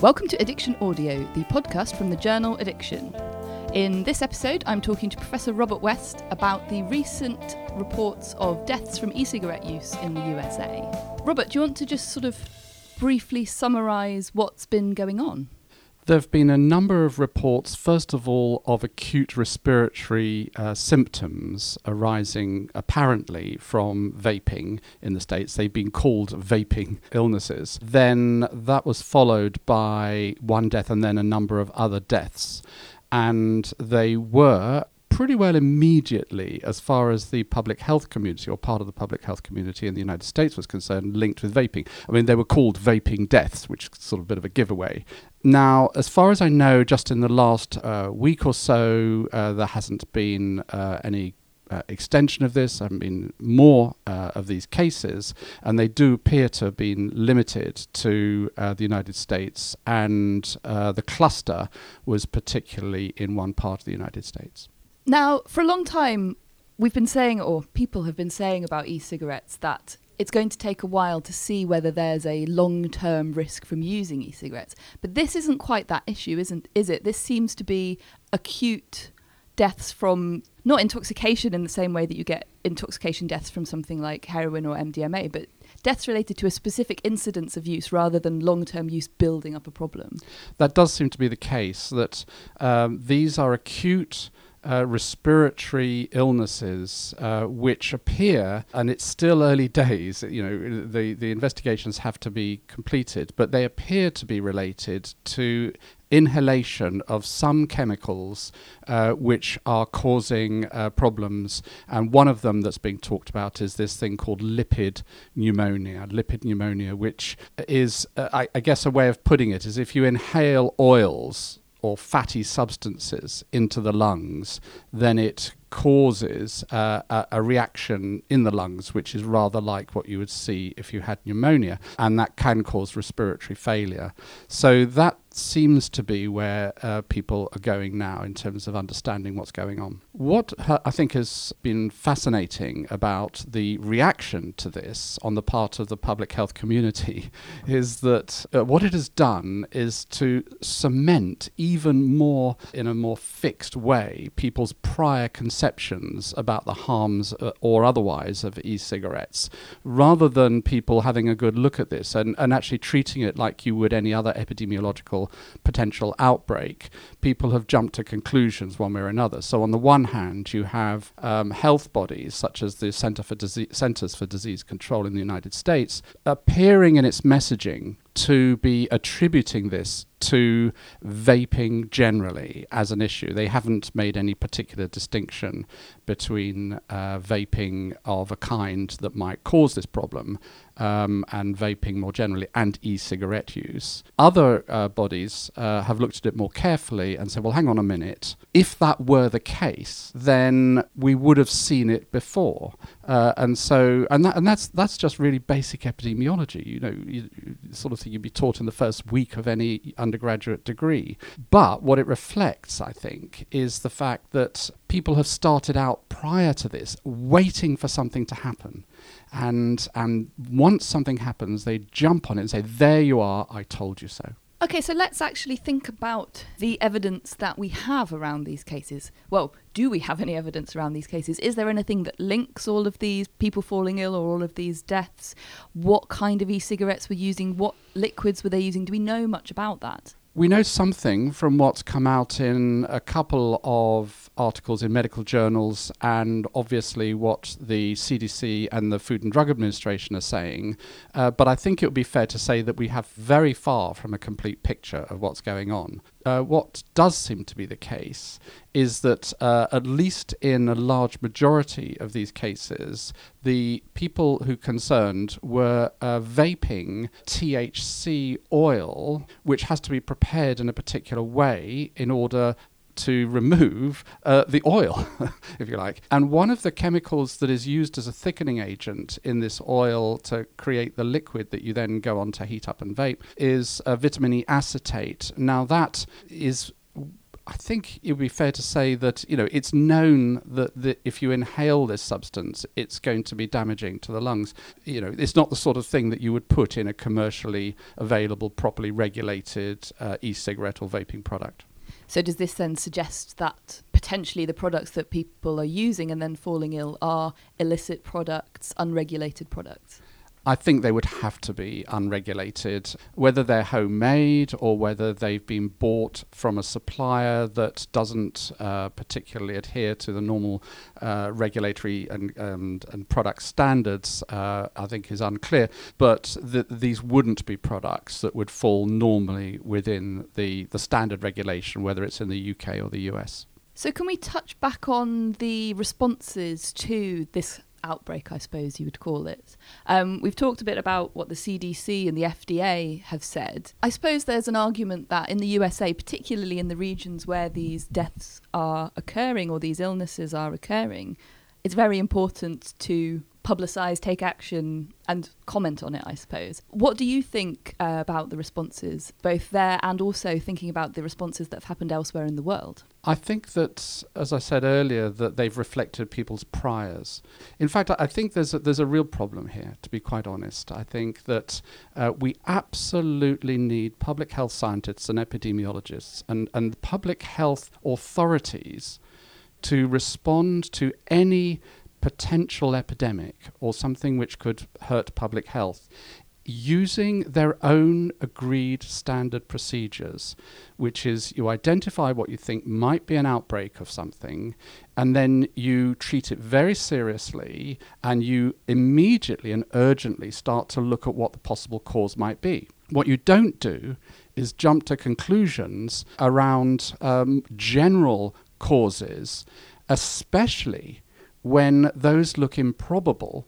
Welcome to Addiction Audio, the podcast from the journal Addiction. In this episode, I'm talking to Professor Robert West about the recent reports of deaths from e cigarette use in the USA. Robert, do you want to just sort of briefly summarise what's been going on? There have been a number of reports, first of all, of acute respiratory uh, symptoms arising apparently from vaping in the States. They've been called vaping illnesses. Then that was followed by one death and then a number of other deaths. And they were pretty well immediately, as far as the public health community or part of the public health community in the United States was concerned, linked with vaping. I mean, they were called vaping deaths, which is sort of a bit of a giveaway. Now, as far as I know, just in the last uh, week or so, uh, there hasn't been uh, any uh, extension of this. Have been more uh, of these cases, and they do appear to have been limited to uh, the United States, and uh, the cluster was particularly in one part of the United States. Now, for a long time, we've been saying, or people have been saying about e cigarettes, that it's going to take a while to see whether there's a long term risk from using e cigarettes. But this isn't quite that issue, isn't is it? This seems to be acute deaths from not intoxication in the same way that you get intoxication deaths from something like heroin or MDMA, but deaths related to a specific incidence of use rather than long term use building up a problem. That does seem to be the case, that um, these are acute uh, respiratory illnesses uh, which appear, and it's still early days, you know, the, the investigations have to be completed, but they appear to be related to inhalation of some chemicals uh, which are causing uh, problems. And one of them that's being talked about is this thing called lipid pneumonia. Lipid pneumonia, which is, uh, I, I guess, a way of putting it is if you inhale oils or fatty substances into the lungs, then it causes uh, a, a, reaction in the lungs, which is rather like what you would see if you had pneumonia, and that can cause respiratory failure. So that seems to be where uh, people are going now in terms of understanding what's going on. What ha- I think has been fascinating about the reaction to this on the part of the public health community is that uh, what it has done is to cement even more, in a more fixed way, people's prior conceptions about the harms uh, or otherwise of e cigarettes, rather than people having a good look at this and, and actually treating it like you would any other epidemiological potential outbreak, people have jumped to conclusions one way or another. So, on the one hand, you have um, health bodies such as the Center for Centers for Disease Control in the United States appearing in its messaging to be attributing this to vaping generally as an issue. They haven't made any particular distinction between uh, vaping of a kind that might cause this problem um, and vaping more generally and e cigarette use. Other uh, bodies uh, have looked at it more carefully and said, well, hang on a minute. If that were the case, then we would have seen it before. Uh, and so, and, that, and that's, that's just really basic epidemiology. You know, you, you sort of thing you'd be taught in the first week of any undergraduate degree. But what it reflects, I think, is the fact that people have started out prior to this waiting for something to happen. And, and once something happens, they jump on it and say, There you are, I told you so. Okay, so let's actually think about the evidence that we have around these cases. Well, do we have any evidence around these cases? Is there anything that links all of these people falling ill or all of these deaths? What kind of e cigarettes were using? What liquids were they using? Do we know much about that? We know something from what's come out in a couple of articles in medical journals, and obviously what the CDC and the Food and Drug Administration are saying. Uh, but I think it would be fair to say that we have very far from a complete picture of what's going on. Uh, what does seem to be the case is that, uh, at least in a large majority of these cases, the people who concerned were uh, vaping THC oil, which has to be prepared in a particular way in order to remove uh, the oil, if you like. And one of the chemicals that is used as a thickening agent in this oil to create the liquid that you then go on to heat up and vape is uh, vitamin E acetate. Now, that is I think it would be fair to say that you know it's known that, if you inhale this substance, it's going to be damaging to the lungs. You know, it's not the sort of thing that you would put in a commercially available, properly regulated uh, e-cigarette or vaping product. So does this then suggest that potentially the products that people are using and then falling ill are illicit products, unregulated products? I think they would have to be unregulated, whether they're homemade or whether they've been bought from a supplier that doesn't uh, particularly adhere to the normal uh, regulatory and, and, and product standards, uh, I think is unclear. But th- these wouldn't be products that would fall normally within the, the standard regulation, whether it's in the UK or the US. So, can we touch back on the responses to this outbreak, I suppose you would call it. Um, we've talked a bit about what the CDC and the FDA have said. I suppose there's an argument that in the USA, particularly in the regions where these deaths are occurring or these illnesses are occurring, it's very important to publicise, take action, and comment on it, I suppose. What do you think uh, about the responses, both there and also thinking about the responses that have happened elsewhere in the world? I think that, as I said earlier, that they've reflected people's priors. In fact, I think there's a, there's a real problem here, to be quite honest. I think that uh, we absolutely need public health scientists and epidemiologists and, and public health authorities to respond to any potential epidemic or something which could hurt public health using their own agreed standard procedures, which is you identify what you think might be an outbreak of something, and then you treat it very seriously, and you immediately and urgently start to look at what the possible cause might be. What you don't do is jump to conclusions around um, general causes, especially when those look improbable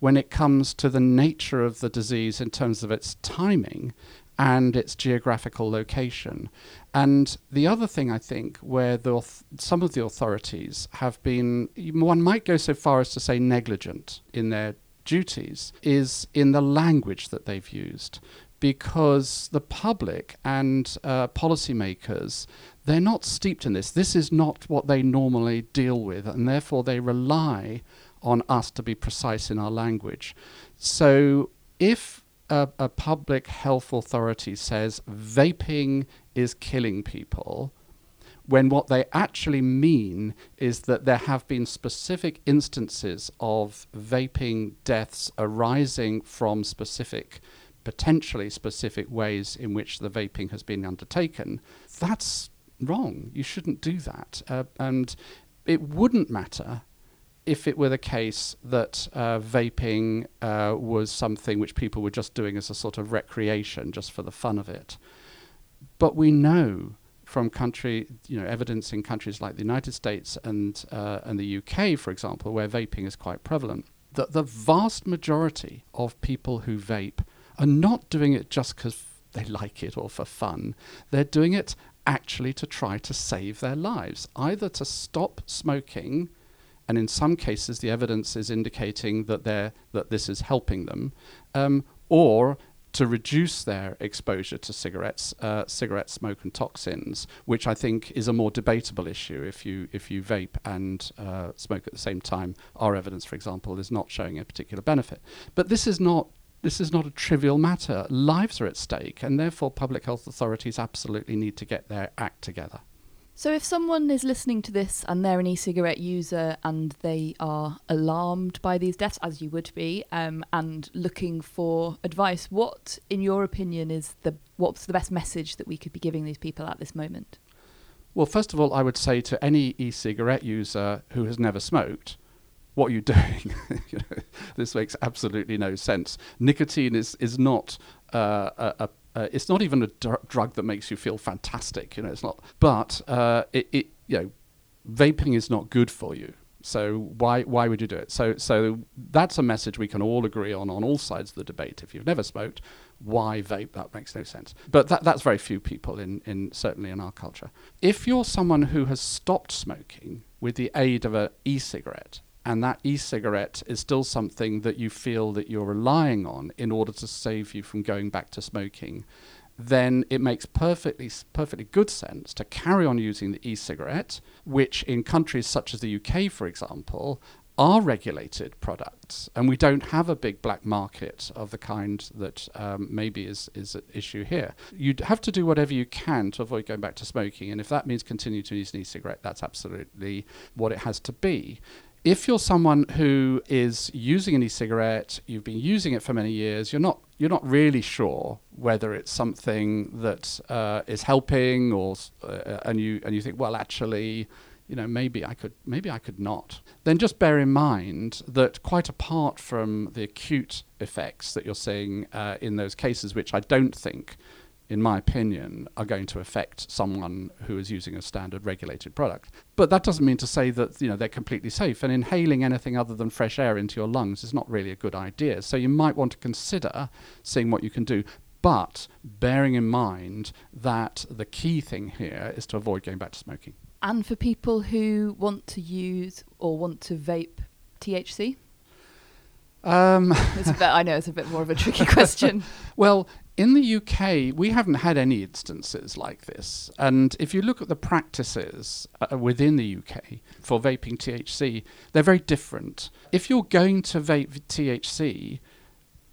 when it comes to the nature of the disease in terms of its timing and its geographical location. And the other thing I think, where some of the authorities have been, one might go so far as to say negligent in their duties, is in the language that they've used. Because the public and uh, policymakers, they're not steeped in this. This is not what they normally deal with, and therefore they rely on us to be precise in our language. So if a, a public health authority says vaping is killing people, when what they actually mean is that there have been specific instances of vaping deaths arising from specific, potentially specific ways in which the vaping has been undertaken, that's wrong. You shouldn't do that. Uh, and it wouldn't matter if it were the case that uh, vaping uh, was something which people were just doing as a sort of recreation, just for the fun of it. But we know from country, you know, evidence in countries like the United States and uh, and the UK, for example, where vaping is quite prevalent, that the vast majority of people who vape are not doing it just because they like it or for fun. They're doing it actually to try to save their lives, either to stop smoking and in some cases the evidence is indicating that they're that this is helping them, um, or to reduce their exposure to cigarettes, uh, cigarette smoke and toxins, which I think is a more debatable issue. If you if you vape and uh, smoke at the same time, our evidence, for example, is not showing a particular benefit. But this is not this is not a trivial matter. Lives are at stake, and therefore public health authorities absolutely need to get their act together. So, if someone is listening to this and they're an e cigarette user and they are alarmed by these deaths, as you would be, um, and looking for advice, what, in your opinion, is the what's the best message that we could be giving these people at this moment? Well, first of all, I would say to any e cigarette user who has never smoked, what are you doing? this makes absolutely no sense. Nicotine is, is not uh, a, a uh, it's not even a dr- drug that makes you feel fantastic. You know, it's not. But uh, it, it, you know, vaping is not good for you. So why why would you do it? So so that's a message we can all agree on on all sides of the debate. If you've never smoked, why vape? That makes no sense. But that that's very few people in in certainly in our culture. If you're someone who has stopped smoking with the aid of an e-cigarette, and that e-cigarette is still something that you feel that you're relying on in order to save you from going back to smoking, then it makes perfectly perfectly good sense to carry on using the e-cigarette, which in countries such as the UK, for example, are regulated products, and we don't have a big black market of the kind that um, maybe is is at issue here. You'd have to do whatever you can to avoid going back to smoking, and if that means continue to use an e-cigarette, that's absolutely what it has to be. If you're someone who is using an e-cigarette, you've been using it for many years, you're not you're not really sure whether it's something that uh, is helping, or uh, and you and you think, well, actually you know, maybe I could, maybe I could not. Then just bear in mind that quite apart from the acute effects that you're seeing uh, in those cases, which I don't think, in my opinion, are going to affect someone who is using a standard regulated product. But that doesn't mean to say that you know they're completely safe. And inhaling anything other than fresh air into your lungs is not really a good idea. So you might want to consider seeing what you can do but bearing in mind that the key thing here is to avoid going back to smoking and for people who want to use or want to vape THC? Um, it's a bit, I know it's a bit more of a tricky question. well, in the UK, we haven't had any instances like this. And if you look at the practices uh, within the UK for vaping THC, they're very different. If you're going to vape THC,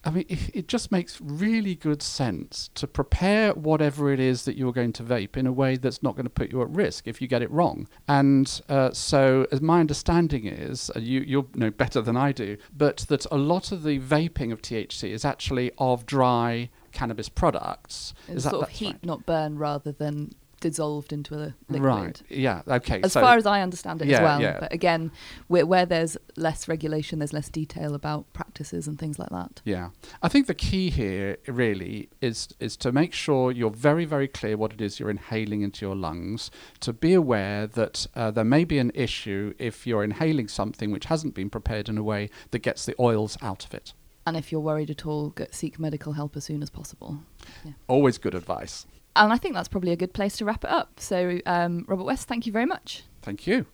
I mean, it, just makes really good sense to prepare whatever it is that you're going to vape in a way that's not going to put you at risk if you get it wrong. And uh, so, as my understanding is, uh, you you'll know better than I do, but that a lot of the vaping of THC is actually of dry cannabis products. It's sort of heat, right? not burn, rather than dissolved into a liquid. Right. Yeah. Okay. As so far as I understand it yeah, as well. Yeah. But again, where, where, there's less regulation, there's less detail about practices and things like that. Yeah. I think the key here really is is to make sure you're very very clear what it is you're inhaling into your lungs. To be aware that uh, there may be an issue if you're inhaling something which hasn't been prepared in a way that gets the oils out of it. And if you're worried at all, get, seek medical help as soon as possible. Yeah. Always good advice and I think that's probably a good place to wrap it up. So, um, Robert West, thank you very much. Thank you.